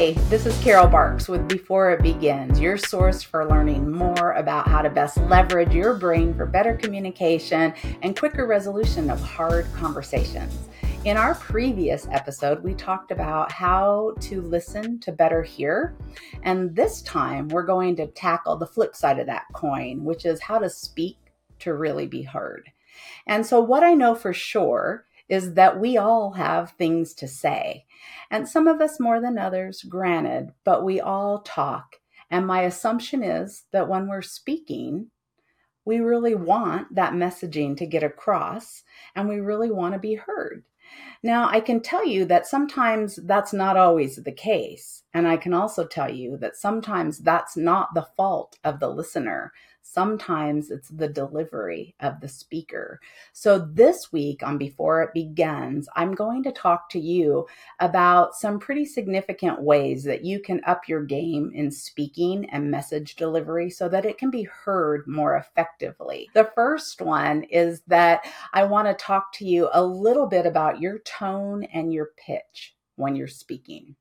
Hi, this is Carol Barkes with Before It Begins, your source for learning more about how to best leverage your brain for better communication and quicker resolution of hard conversations. In our previous episode, we talked about how to listen to better hear. And this time, we're going to tackle the flip side of that coin, which is how to speak to really be heard. And so, what I know for sure is that we all have things to say. And some of us more than others, granted, but we all talk. And my assumption is that when we're speaking, we really want that messaging to get across and we really want to be heard. Now, I can tell you that sometimes that's not always the case. And I can also tell you that sometimes that's not the fault of the listener. Sometimes it's the delivery of the speaker. So, this week on Before It Begins, I'm going to talk to you about some pretty significant ways that you can up your game in speaking and message delivery so that it can be heard more effectively. The first one is that I want to talk to you a little bit about your tone and your pitch when you're speaking.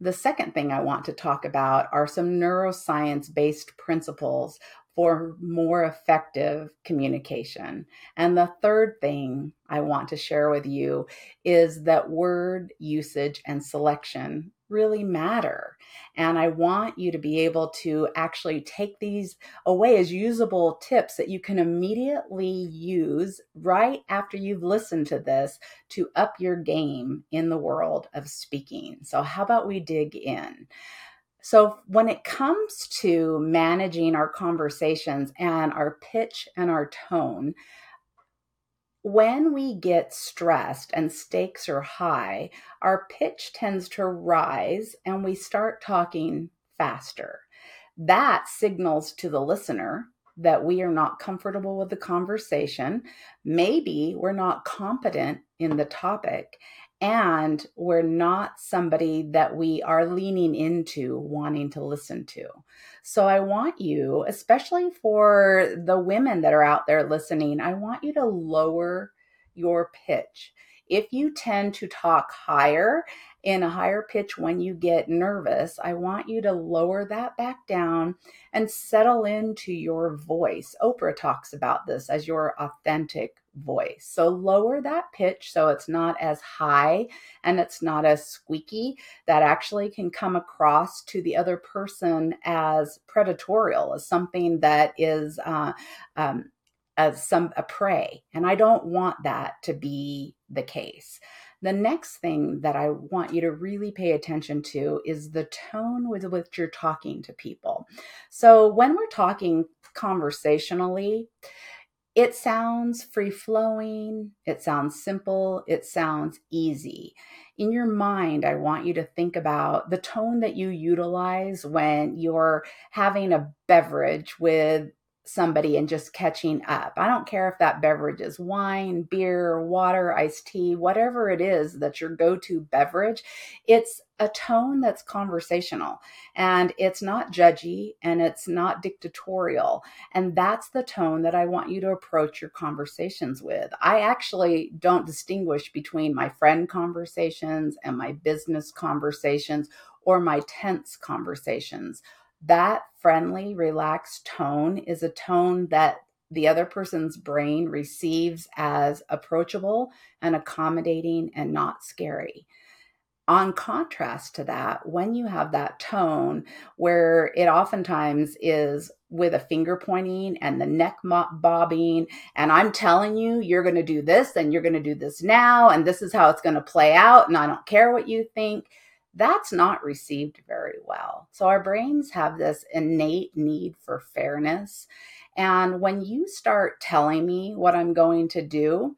The second thing I want to talk about are some neuroscience based principles for more effective communication. And the third thing I want to share with you is that word usage and selection really matter. And I want you to be able to actually take these away as usable tips that you can immediately use right after you've listened to this to up your game in the world of speaking. So, how about we dig in? So, when it comes to managing our conversations and our pitch and our tone, when we get stressed and stakes are high, our pitch tends to rise and we start talking faster. That signals to the listener that we are not comfortable with the conversation. Maybe we're not competent in the topic and we're not somebody that we are leaning into wanting to listen to. So I want you, especially for the women that are out there listening, I want you to lower your pitch. If you tend to talk higher in a higher pitch when you get nervous, I want you to lower that back down and settle into your voice. Oprah talks about this as your authentic voice. So lower that pitch so it's not as high and it's not as squeaky. That actually can come across to the other person as predatorial, as something that is uh, um, as some a prey. And I don't want that to be the case. The next thing that I want you to really pay attention to is the tone with which you're talking to people. So when we're talking conversationally, it sounds free flowing, it sounds simple, it sounds easy. In your mind, I want you to think about the tone that you utilize when you're having a beverage with somebody and just catching up. I don't care if that beverage is wine, beer, water, iced tea, whatever it is that's your go to beverage. It's a tone that's conversational and it's not judgy and it's not dictatorial. And that's the tone that I want you to approach your conversations with. I actually don't distinguish between my friend conversations and my business conversations or my tense conversations that friendly, relaxed tone is a tone that the other person's brain receives as approachable and accommodating and not scary. On contrast to that, when you have that tone where it oftentimes is with a finger pointing and the neck bobbing, and I'm telling you, you're going to do this and you're going to do this now, and this is how it's going to play out, and I don't care what you think that's not received very well. So our brains have this innate need for fairness. And when you start telling me what I'm going to do,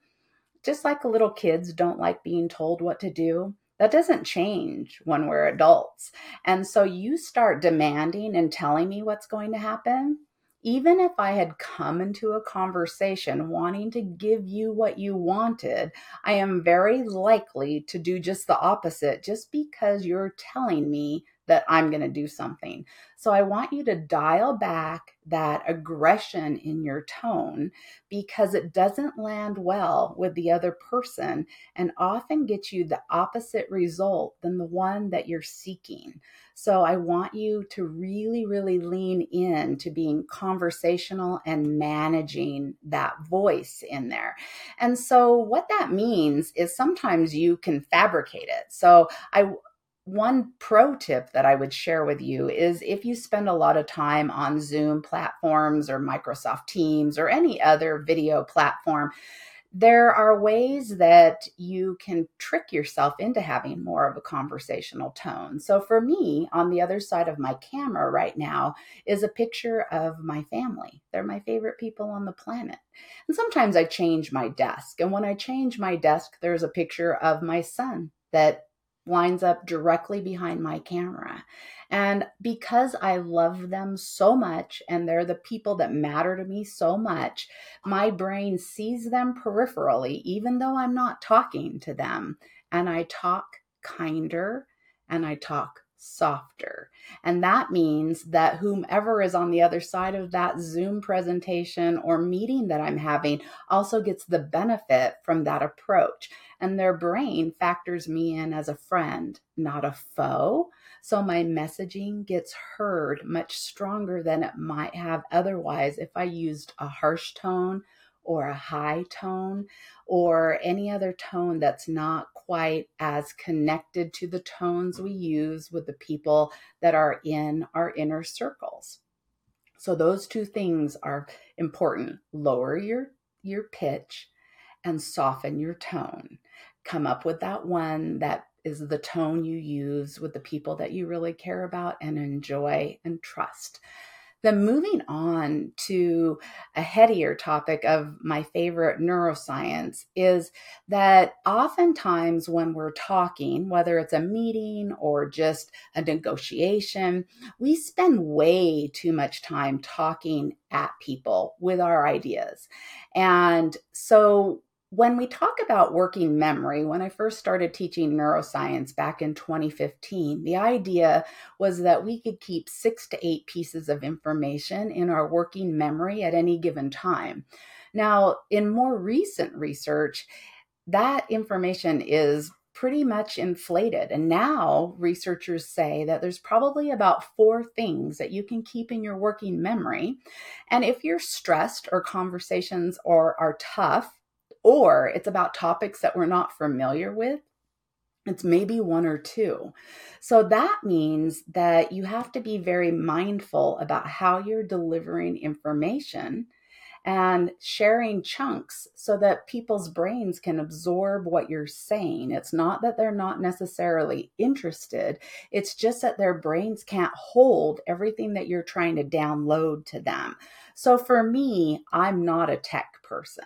just like little kids don't like being told what to do, that doesn't change when we're adults. And so you start demanding and telling me what's going to happen even if I had come into a conversation wanting to give you what you wanted, I am very likely to do just the opposite. Just because you're telling me that I'm going to do something. So I want you to dial back that aggression in your tone because it doesn't land well with the other person and often gets you the opposite result than the one that you're seeking. So I want you to really, really lean in to being conversational and managing that voice in there. And so what that means is sometimes you can fabricate it. So I one pro tip that I would share with you is if you spend a lot of time on Zoom platforms or Microsoft Teams or any other video platform, there are ways that you can trick yourself into having more of a conversational tone. So, for me, on the other side of my camera right now is a picture of my family. They're my favorite people on the planet. And sometimes I change my desk. And when I change my desk, there's a picture of my son that lines up directly behind my camera. And because I love them so much and they're the people that matter to me so much, my brain sees them peripherally, even though I'm not talking to them. And I talk kinder and I talk softer. And that means that whomever is on the other side of that Zoom presentation or meeting that I'm having also gets the benefit from that approach. And their brain factors me in as a friend, not a foe. So my messaging gets heard much stronger than it might have otherwise if I used a harsh tone or a high tone or any other tone that's not quite as connected to the tones we use with the people that are in our inner circles. So those two things are important. Lower your your pitch and soften your tone. Come up with that one that is the tone you use with the people that you really care about and enjoy and trust. Then moving on to a headier topic of my favorite neuroscience is that oftentimes when we're talking, whether it's a meeting or just a negotiation, we spend way too much time talking at people with our ideas. And so when we talk about working memory, when I first started teaching neuroscience back in 2015, the idea was that we could keep six to eight pieces of information in our working memory at any given time. Now, in more recent research, that information is pretty much inflated. And now researchers say that there's probably about four things that you can keep in your working memory. And if you're stressed or conversations are, are tough, or it's about topics that we're not familiar with. It's maybe one or two. So that means that you have to be very mindful about how you're delivering information and sharing chunks so that people's brains can absorb what you're saying. It's not that they're not necessarily interested, it's just that their brains can't hold everything that you're trying to download to them. So for me, I'm not a tech person.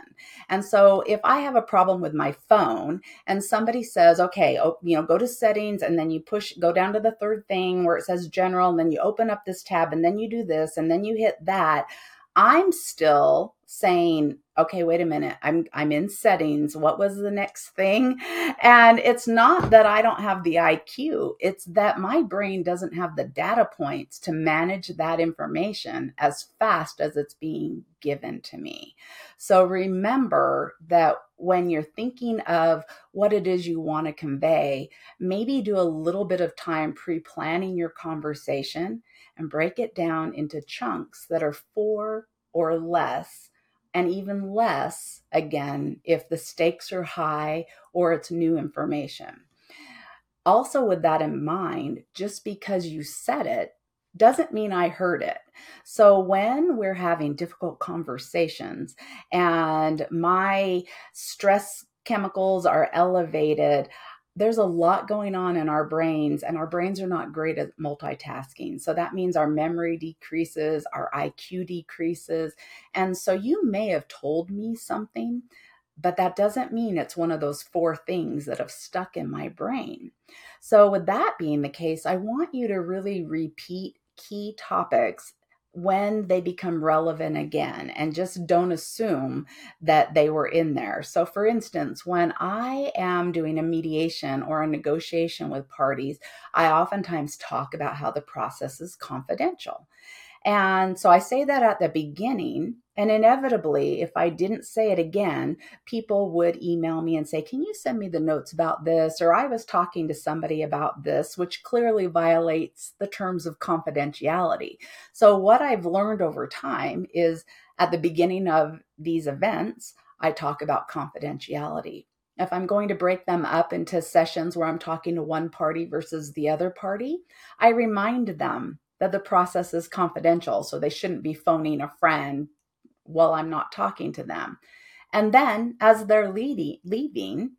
And so if I have a problem with my phone and somebody says, okay, oh, you know, go to settings and then you push, go down to the third thing where it says general, and then you open up this tab and then you do this and then you hit that. I'm still saying, okay, wait a minute. I'm I'm in settings. What was the next thing? And it's not that I don't have the IQ. It's that my brain doesn't have the data points to manage that information as fast as it's being given to me. So remember that when you're thinking of what it is you want to convey, maybe do a little bit of time pre-planning your conversation and break it down into chunks that are four or less, and even less, again, if the stakes are high or it's new information. Also, with that in mind, just because you said it doesn't mean I heard it. So when we're having difficult conversations and my stress chemicals are elevated, there's a lot going on in our brains, and our brains are not great at multitasking. So that means our memory decreases, our IQ decreases. And so you may have told me something, but that doesn't mean it's one of those four things that have stuck in my brain. So, with that being the case, I want you to really repeat key topics when they become relevant again and just don't assume that they were in there. So, for instance, when I am doing a mediation or a negotiation with parties, I oftentimes talk about how the process is confidential. And so I say that at the beginning. And inevitably, if I didn't say it again, people would email me and say, Can you send me the notes about this? Or I was talking to somebody about this, which clearly violates the terms of confidentiality. So, what I've learned over time is at the beginning of these events, I talk about confidentiality. If I'm going to break them up into sessions where I'm talking to one party versus the other party, I remind them that the process is confidential. So they shouldn't be phoning a friend while I'm not talking to them. And then as they're leading, leaving,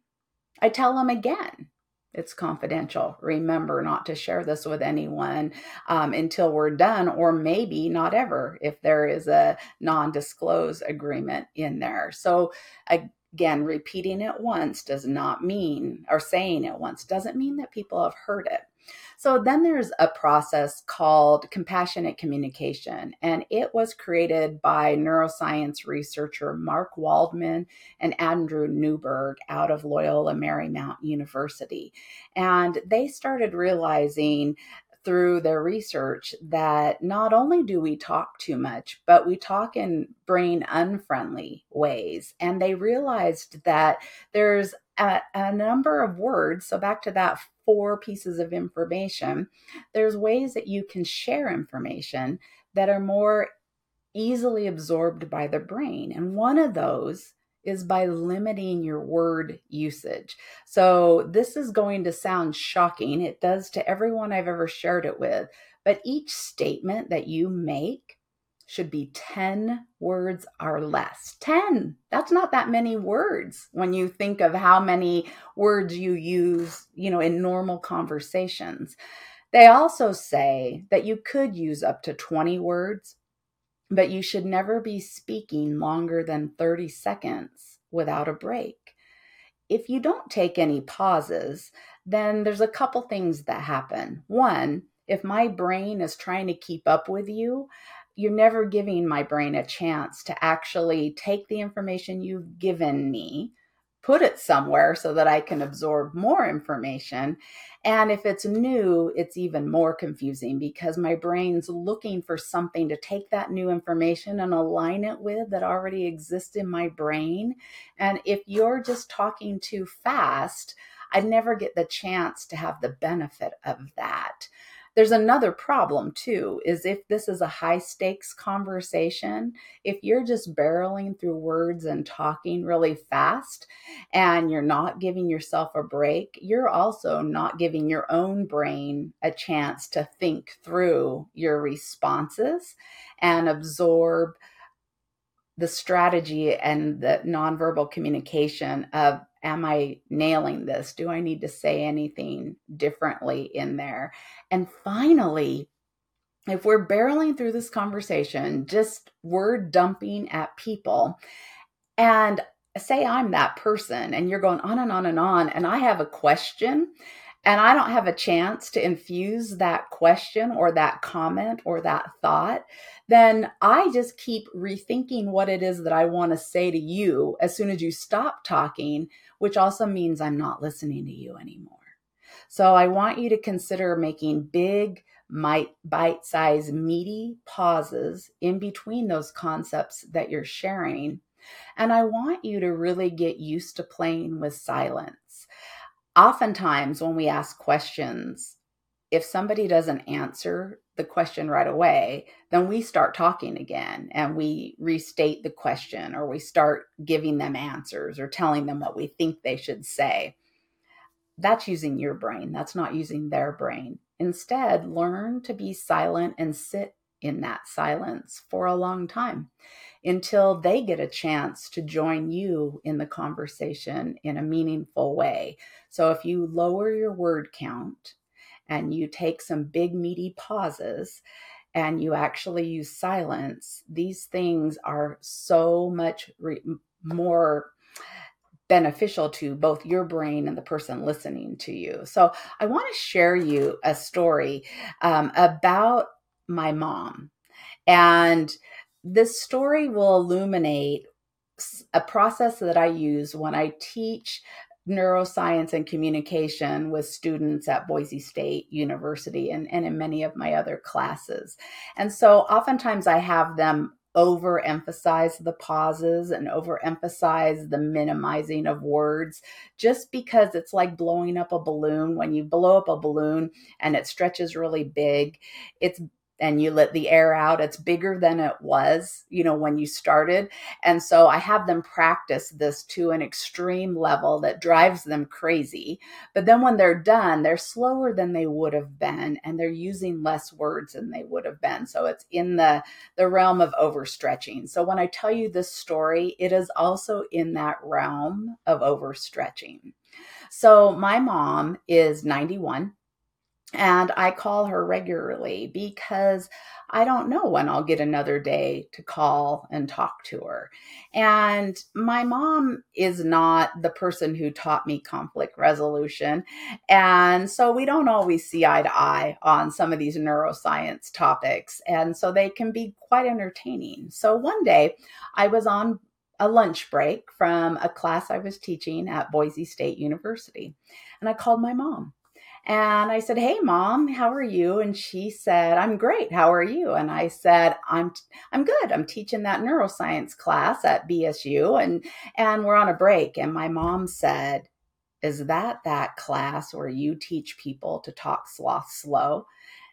I tell them again, it's confidential. Remember not to share this with anyone um, until we're done, or maybe not ever if there is a non disclose agreement in there. So, again, repeating it once does not mean, or saying it once doesn't mean that people have heard it. So then there's a process called compassionate communication, and it was created by neuroscience researcher Mark Waldman and Andrew Newberg out of Loyola Marymount University. And they started realizing through their research that not only do we talk too much, but we talk in brain unfriendly ways. And they realized that there's a, a, number of words. So, back to that four pieces of information, there's ways that you can share information that are more easily absorbed by the brain. And one of those is by limiting your word usage. So, this is going to sound shocking. It does to everyone I've ever shared it with. But each statement that you make should be 10 words or less. 10. That's not that many words when you think of how many words you use, you know, in normal conversations. They also say that you could use up to 20 words, but you should never be speaking longer than 30 seconds without a break. If you don't take any pauses, then there's a couple things that happen. One, if my brain is trying to keep up with you, you're never giving my brain a chance to actually take the information you've given me, put it somewhere so that I can absorb more information. And if it's new, it's even more confusing because my brain's looking for something to take that new information and align it with that already exists in my brain. And if you're just talking too fast, I'd never get the chance to have the benefit of that. There's another problem too is if this is a high stakes conversation, if you're just barreling through words and talking really fast and you're not giving yourself a break, you're also not giving your own brain a chance to think through your responses and absorb the strategy and the nonverbal communication of am I nailing this? Do I need to say anything differently in there? And finally, if we're barreling through this conversation, just word dumping at people, and say I'm that person, and you're going on and on and on, and I have a question, and I don't have a chance to infuse that question or that comment or that thought, then I just keep rethinking what it is that I want to say to you as soon as you stop talking, which also means I'm not listening to you anymore. So I want you to consider making big, bite sized, meaty pauses in between those concepts that you're sharing. And I want you to really get used to playing with silence oftentimes when we ask questions, if somebody doesn't answer the question right away, then we start talking again and we restate the question or we start giving them answers or telling them what we think they should say. That's using your brain, that's not using their brain. Instead, learn to be silent and sit in that silence for a long time until they get a chance to join you in the conversation in a meaningful way. So if you lower your word count and you take some big, meaty pauses, and you actually use silence, these things are so much re- more beneficial to both your brain and the person listening to you. So, I want to share you a story um, about my mom. And this story will illuminate a process that I use when I teach neuroscience and communication with students at Boise State University and, and in many of my other classes. And so oftentimes I have them overemphasize the pauses and overemphasize the minimizing of words just because it's like blowing up a balloon. When you blow up a balloon and it stretches really big, it's and you let the air out, it's bigger than it was, you know, when you started. And so I have them practice this to an extreme level that drives them crazy. But then when they're done, they're slower than they would have been and they're using less words than they would have been. So it's in the the realm of overstretching. So when I tell you this story, it is also in that realm of overstretching. So my mom is 91 and I call her regularly because I don't know when I'll get another day to call and talk to her. And my mom is not the person who taught me conflict resolution. And so we don't always see eye to eye on some of these neuroscience topics. And so they can be quite entertaining. So one day I was on a lunch break from a class I was teaching at Boise State University. And I called my mom and I said, "Hey mom, how are you?" And she said, "I'm great. How are you?" And I said, "I'm I'm good. I'm teaching that neuroscience class at BSU and and we're on a break." And my mom said, "Is that that class where you teach people to talk sloth slow?"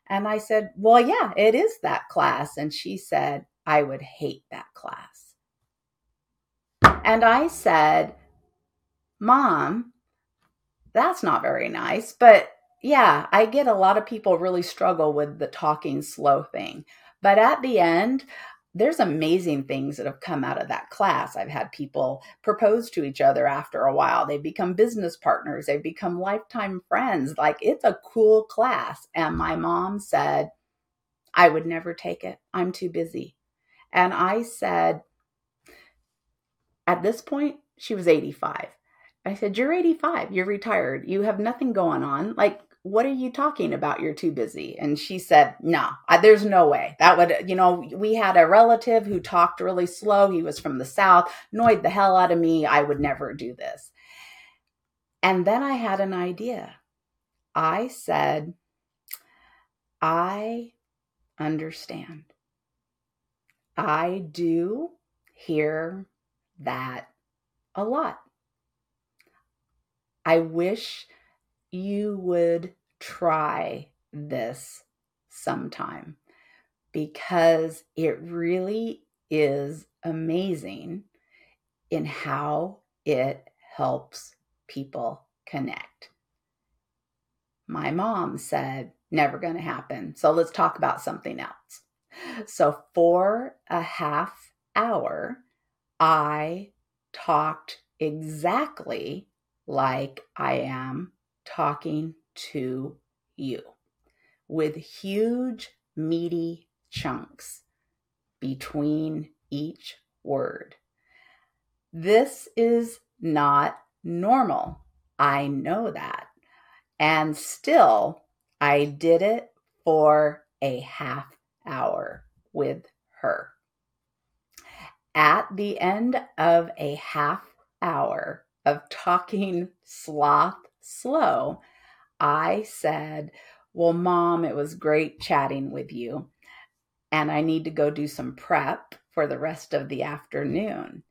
And I said, "Well, yeah, it is that class." And she said, "I would hate that class." And I said, "Mom, that's not very nice, but yeah, I get a lot of people really struggle with the talking slow thing. But at the end, there's amazing things that have come out of that class. I've had people propose to each other after a while. They've become business partners, they've become lifetime friends. Like it's a cool class. And my mom said, I would never take it. I'm too busy. And I said, at this point, she was 85. I said, You're 85. You're retired. You have nothing going on. Like, what are you talking about? You're too busy. And she said, no, there's no way that would, you know, we had a relative who talked really slow. He was from the South, annoyed the hell out of me. I would never do this. And then I had an idea. I said, I understand. I do hear that a lot. I wish you would try this sometime because it really is amazing in how it helps people connect. My mom said, never going to happen. So let's talk about something else. So, for a half hour, I talked exactly like I am talking to you with huge, meaty chunks between each word. This is not normal. I know that. And still, I did it for a half hour with her. At the end of a half hour of talking sloth slow, I said, Well, mom, it was great chatting with you. And I need to go do some prep for the rest of the afternoon.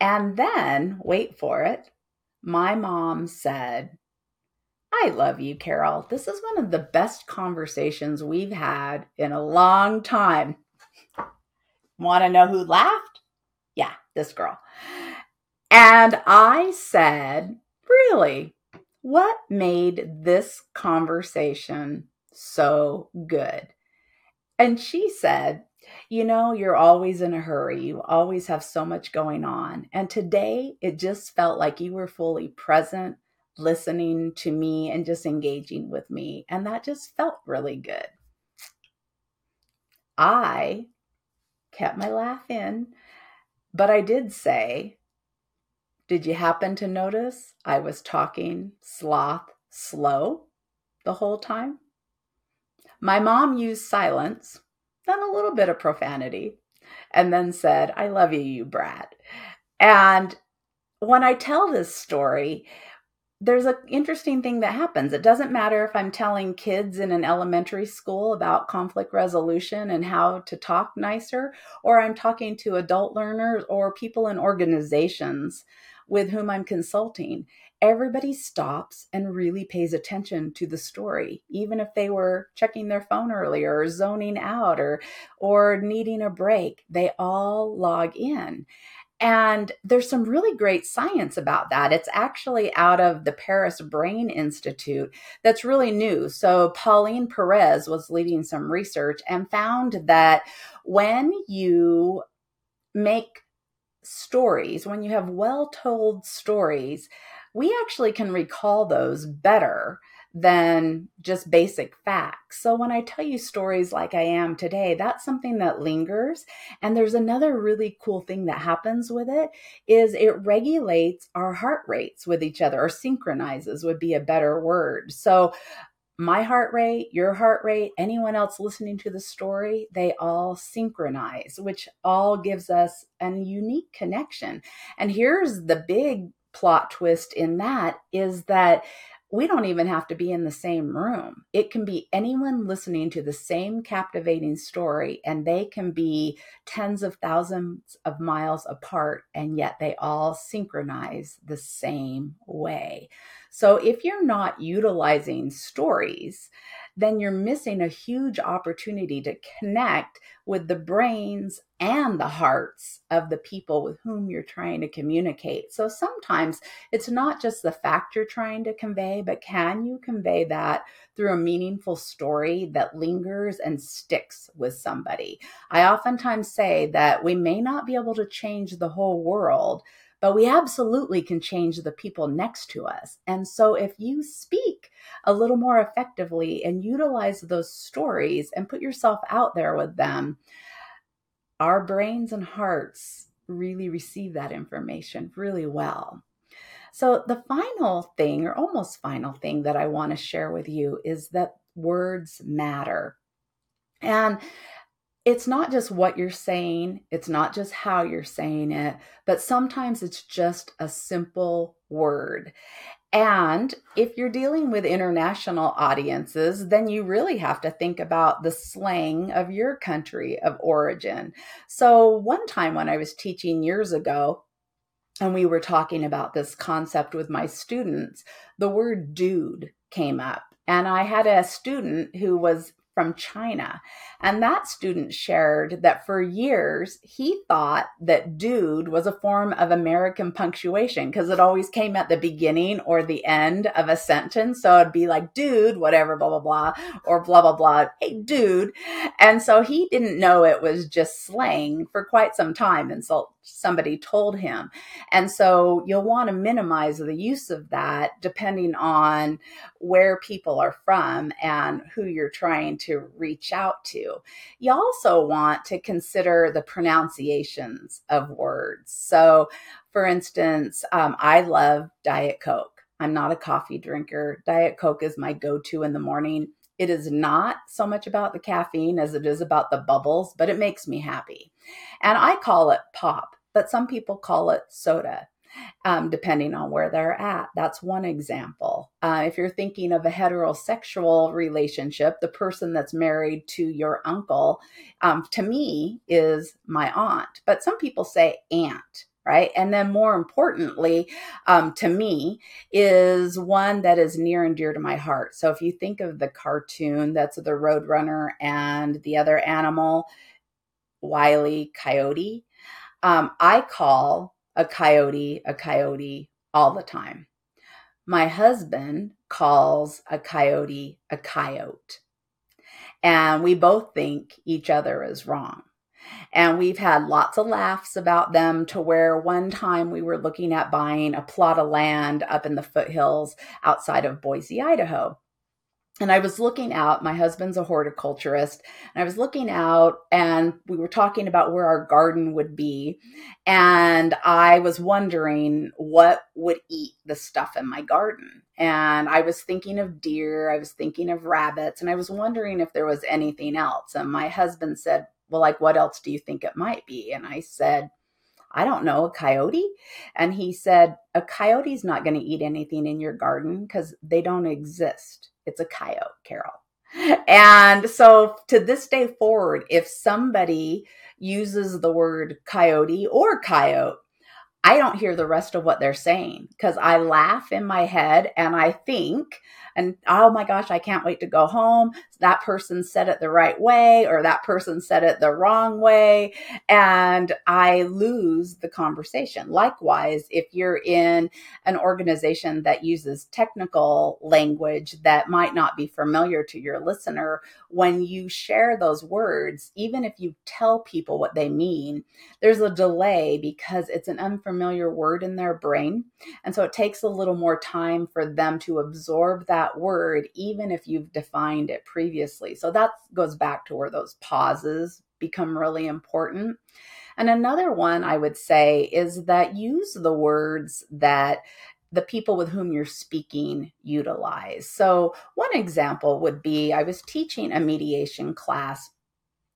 And then, wait for it, my mom said, I love you, Carol. This is one of the best conversations we've had in a long time. Want to know who laughed? Yeah, this girl. And I said, Really? What made this conversation so good? And she said, You know, you're always in a hurry. You always have so much going on. And today it just felt like you were fully present, listening to me and just engaging with me. And that just felt really good. I kept my laugh in, but I did say, did you happen to notice I was talking sloth slow the whole time? My mom used silence then a little bit of profanity, and then said, I love you, you brat. And when I tell this story, there's an interesting thing that happens. It doesn't matter if I'm telling kids in an elementary school about conflict resolution and how to talk nicer, or I'm talking to adult learners or people in organizations with whom I'm consulting. Everybody stops and really pays attention to the story, even if they were checking their phone earlier or zoning out or or needing a break. They all log in. And there's some really great science about that. It's actually out of the Paris Brain Institute that's really new. So, Pauline Perez was leading some research and found that when you make stories, when you have well told stories, we actually can recall those better than just basic facts. So when I tell you stories like I am today, that's something that lingers. And there's another really cool thing that happens with it is it regulates our heart rates with each other or synchronizes would be a better word. So my heart rate, your heart rate, anyone else listening to the story, they all synchronize, which all gives us a unique connection. And here's the big plot twist in that is that we don't even have to be in the same room. It can be anyone listening to the same captivating story, and they can be tens of thousands of miles apart, and yet they all synchronize the same way. So if you're not utilizing stories, then you're missing a huge opportunity to connect with the brains and the hearts of the people with whom you're trying to communicate. So sometimes it's not just the fact you're trying to convey, but can you convey that through a meaningful story that lingers and sticks with somebody? I oftentimes say that we may not be able to change the whole world, but we absolutely can change the people next to us. And so if you speak a little more effectively and utilize those stories and put yourself out there with them, our brains and hearts really receive that information really well. So, the final thing, or almost final thing, that I want to share with you is that words matter. And it's not just what you're saying, it's not just how you're saying it, but sometimes it's just a simple word. And if you're dealing with international audiences, then you really have to think about the slang of your country of origin. So, one time when I was teaching years ago, and we were talking about this concept with my students, the word dude came up. And I had a student who was from China. And that student shared that for years he thought that dude was a form of American punctuation because it always came at the beginning or the end of a sentence. So it'd be like, dude, whatever, blah, blah, blah, or blah, blah, blah. Hey, dude. And so he didn't know it was just slang for quite some time. And so somebody told him. And so you'll want to minimize the use of that depending on where people are from and who you're trying to reach out to. You also want to consider the pronunciations of words. So, for instance, um, I love Diet Coke. I'm not a coffee drinker. Diet Coke is my go to in the morning. It is not so much about the caffeine as it is about the bubbles, but it makes me happy. And I call it pop, but some people call it soda. Um, depending on where they're at. That's one example. Uh, if you're thinking of a heterosexual relationship, the person that's married to your uncle, um, to me, is my aunt. But some people say aunt right? And then, more importantly, um, to me, is one that is near and dear to my heart. So, if you think of the cartoon that's the Roadrunner and the other animal, Wiley Coyote, um, I call a coyote a coyote all the time. My husband calls a coyote a coyote. And we both think each other is wrong. And we've had lots of laughs about them to where one time we were looking at buying a plot of land up in the foothills outside of Boise, Idaho. and I was looking out. My husband's a horticulturist, and I was looking out, and we were talking about where our garden would be. And I was wondering what would eat the stuff in my garden. And I was thinking of deer, I was thinking of rabbits, and I was wondering if there was anything else. And my husband said, Well, like, what else do you think it might be? And I said, I don't know, a coyote? And he said, A coyote's not going to eat anything in your garden because they don't exist. It's a coyote, Carol. And so to this day forward, if somebody uses the word coyote or coyote, I don't hear the rest of what they're saying because I laugh in my head and I think and oh my gosh, I can't wait to go home. That person said it the right way, or that person said it the wrong way. And I lose the conversation. Likewise, if you're in an organization that uses technical language that might not be familiar to your listener, when you share those words, even if you tell people what they mean, there's a delay because it's an unfamiliar word in their brain. And so it takes a little more time for them to absorb that word, even if you've defined it previously. So that goes back to where those pauses become really important. And another one I would say is that use the words that the people with whom you're speaking utilize. So, one example would be I was teaching a mediation class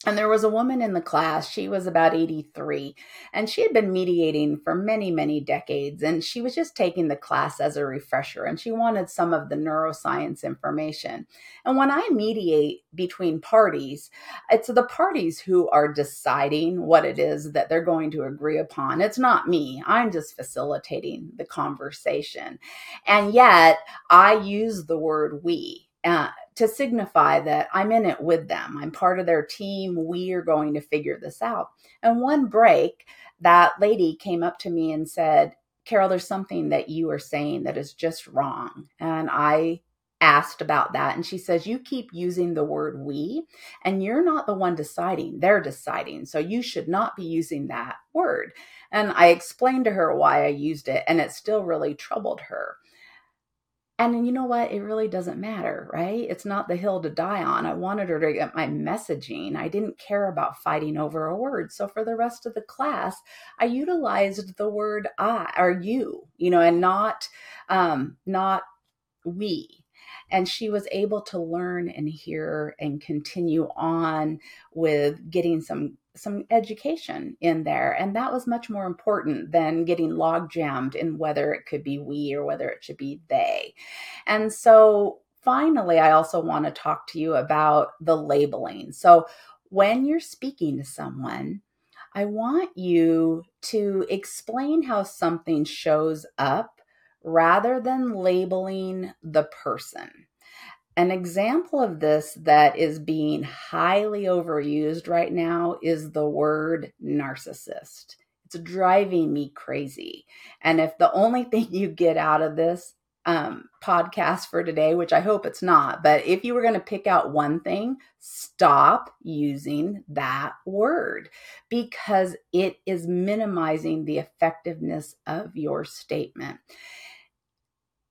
and there was a woman in the class, she was about 83, and she had been mediating for many, many decades. And she was just taking the class as a refresher, and she wanted some of the neuroscience information. And when I mediate between parties, it's the parties who are deciding what it is that they're going to agree upon. It's not me, I'm just facilitating the conversation. And yet, I use the word we. Uh, to signify that I'm in it with them. I'm part of their team. We are going to figure this out. And one break, that lady came up to me and said, Carol, there's something that you are saying that is just wrong. And I asked about that. And she says, You keep using the word we, and you're not the one deciding, they're deciding. So you should not be using that word. And I explained to her why I used it, and it still really troubled her. And you know what? It really doesn't matter, right? It's not the hill to die on. I wanted her to get my messaging. I didn't care about fighting over a word. So for the rest of the class, I utilized the word I or you, you know, and not um not we and she was able to learn and hear and continue on with getting some some education in there. And that was much more important than getting log jammed in whether it could be we or whether it should be they. And so finally i also want to talk to you about the labeling. So when you're speaking to someone i want you to explain how something shows up rather than labeling the person. An example of this that is being highly overused right now is the word narcissist. It's driving me crazy. And if the only thing you get out of this um, podcast for today, which I hope it's not, but if you were going to pick out one thing, stop using that word because it is minimizing the effectiveness of your statement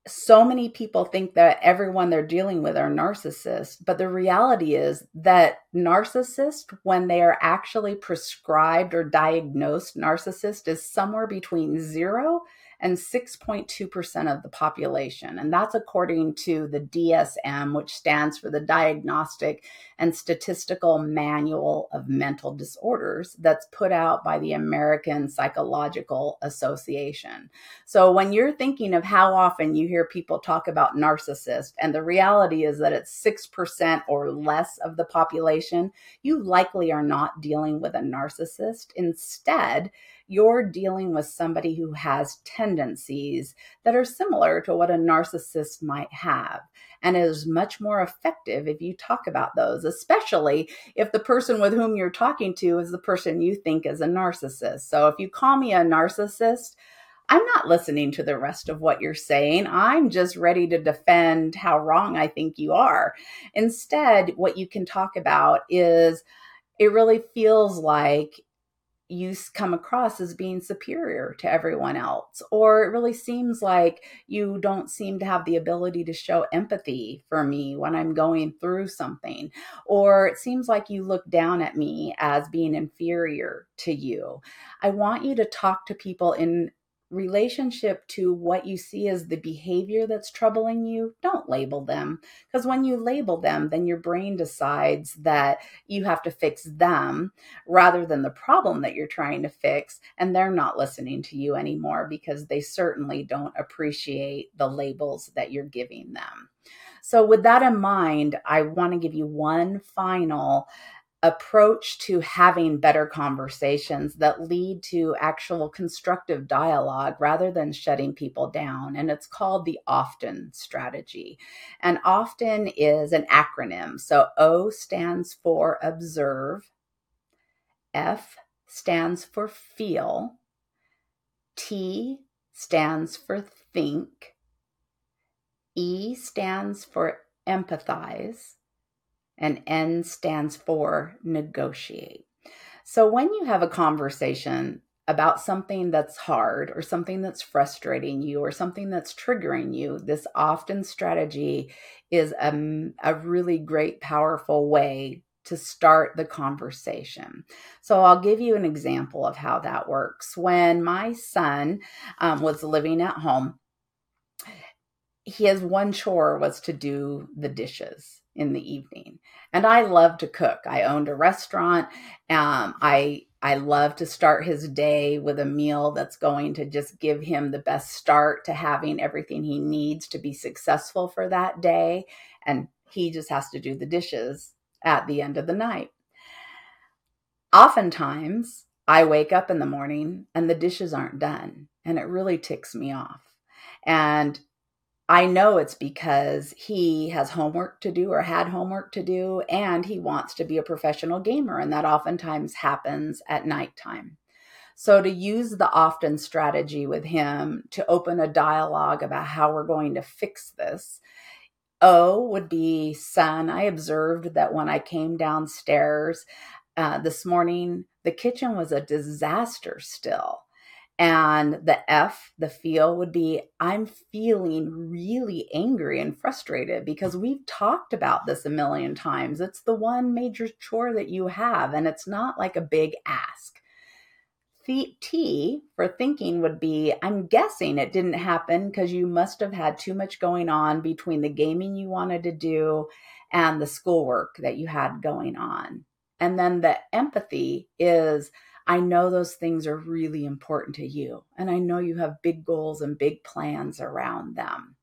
so many people think that everyone they're dealing with are narcissists, but the reality is that narcissists, when they are actually prescribed or diagnosed narcissist, is somewhere between zero and 6.2% of the population. And that's according to the DSM, which stands for the Diagnostic and Statistical Manual of Mental Disorders, that's put out by the American Psychological Association. So when you're thinking of how often you hear people talk about narcissist, and the reality is that it's 6% or less of the population, you likely are not dealing with a narcissist. Instead, you're dealing with somebody who has tendencies that are similar to what a narcissist might have. And it is much more effective if you talk about those, especially if the person with whom you're talking to is the person you think is a narcissist. So if you call me a narcissist, I'm not listening to the rest of what you're saying. I'm just ready to defend how wrong I think you are. Instead, what you can talk about is it really feels like you come across as being superior to everyone else, or it really seems like you don't seem to have the ability to show empathy for me when I'm going through something, or it seems like you look down at me as being inferior to you. I want you to talk to people in relationship to what you see as the behavior that's troubling you, don't label them. Because when you label them, then your brain decides that you have to fix them rather than the problem that you're trying to fix. And they're not listening to you anymore because they certainly don't appreciate the labels that you're giving them. So, with that in mind, I want to give you one final approach to having better conversations that lead to actual constructive dialogue rather than shutting people down. And it's called the often strategy. And often is an acronym. So O stands for observe, F stands for feel, T stands for think, E stands for empathize and N stands for negotiate. So when you have a conversation about something that's hard or something that's frustrating you or something that's triggering you, this often strategy is a, a really great, powerful way to start the conversation. So I'll give you an example of how that works. When my son um, was living at home, his one chore was to do the dishes in the evening. And I love to cook. I owned a restaurant. Um, I I love to start his day with a meal that's going to just give him the best start to having everything he needs to be successful for that day. And he just has to do the dishes at the end of the night. Oftentimes, I wake up in the morning and the dishes aren't done, and it really ticks me off. And I know it's because he has homework to do or had homework to do, and he wants to be a professional gamer, and that oftentimes happens at nighttime. So, to use the often strategy with him to open a dialogue about how we're going to fix this, O would be son. I observed that when I came downstairs uh, this morning, the kitchen was a disaster still. And the F, the feel would be I'm feeling really angry and frustrated because we've talked about this a million times. It's the one major chore that you have, and it's not like a big ask. The T for thinking would be I'm guessing it didn't happen because you must have had too much going on between the gaming you wanted to do and the schoolwork that you had going on. And then the empathy is I know those things are really important to you. And I know you have big goals and big plans around them.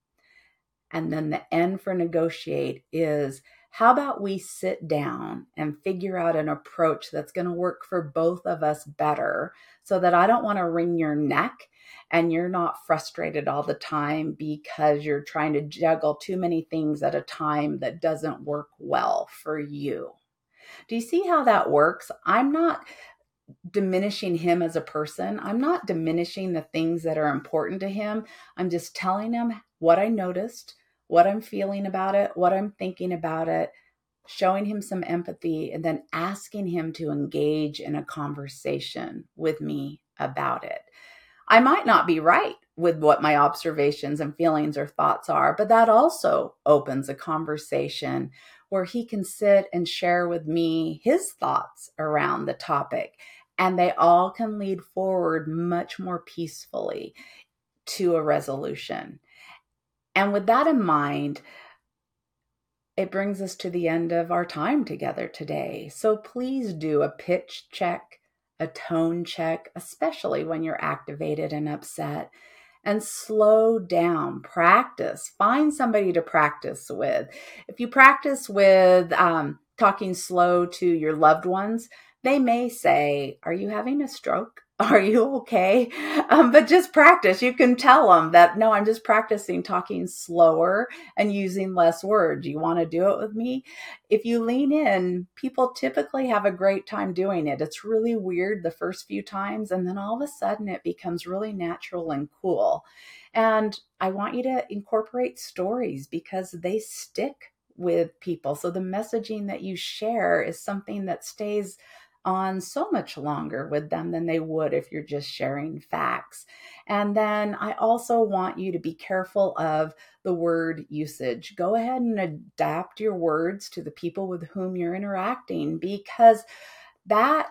And then the end for negotiate is how about we sit down and figure out an approach that's going to work for both of us better so that I don't want to wring your neck and you're not frustrated all the time because you're trying to juggle too many things at a time that doesn't work well for you. Do you see how that works? I'm not diminishing him as a person. I'm not diminishing the things that are important to him. I'm just telling him what I noticed, what I'm feeling about it, what I'm thinking about it, showing him some empathy, and then asking him to engage in a conversation with me about it. I might not be right with what my observations and feelings or thoughts are, but that also opens a conversation where he can sit and share with me his thoughts around the topic and they all can lead forward much more peacefully to a resolution. And with that in mind, it brings us to the end of our time together today. So please do a pitch check, a tone check, especially when you're activated and upset, and slow down. Practice. Find somebody to practice with. If you practice with um, talking slow to your loved ones, they may say, Are you having a stroke? Are you okay? Um, but just practice. You can tell them that, no, I'm just practicing talking slower and using less words. You want to do it with me? If you lean in, people typically have a great time doing it. It's really weird the first few times, and then all of a sudden it becomes really natural and cool. And I want you to incorporate stories because they stick with people. So the messaging that you share is something that stays on so much longer with them than they would if you're just sharing facts. And then I also want you to be careful of the word usage. Go ahead and adapt your words to the people with whom you're interacting because that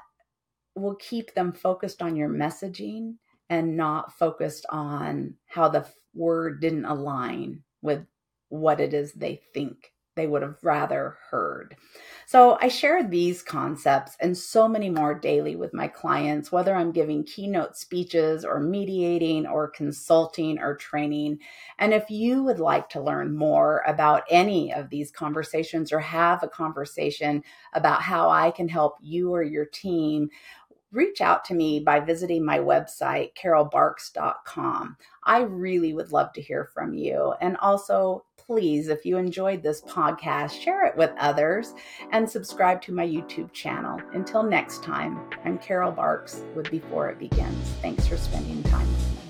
will keep them focused on your messaging and not focused on how the word didn't align with what it is they think they would have rather heard. So I share these concepts and so many more daily with my clients, whether I'm giving keynote speeches or mediating or consulting or training. And if you would like to learn more about any of these conversations or have a conversation about how I can help you or your team, reach out to me by visiting my website, carolbarkes.com. I really would love to hear from you. And also, please, if you enjoyed this podcast, share it with others and subscribe to my YouTube channel. Until next time, I'm Carol Barkes with Before It Begins. Thanks for spending time with me.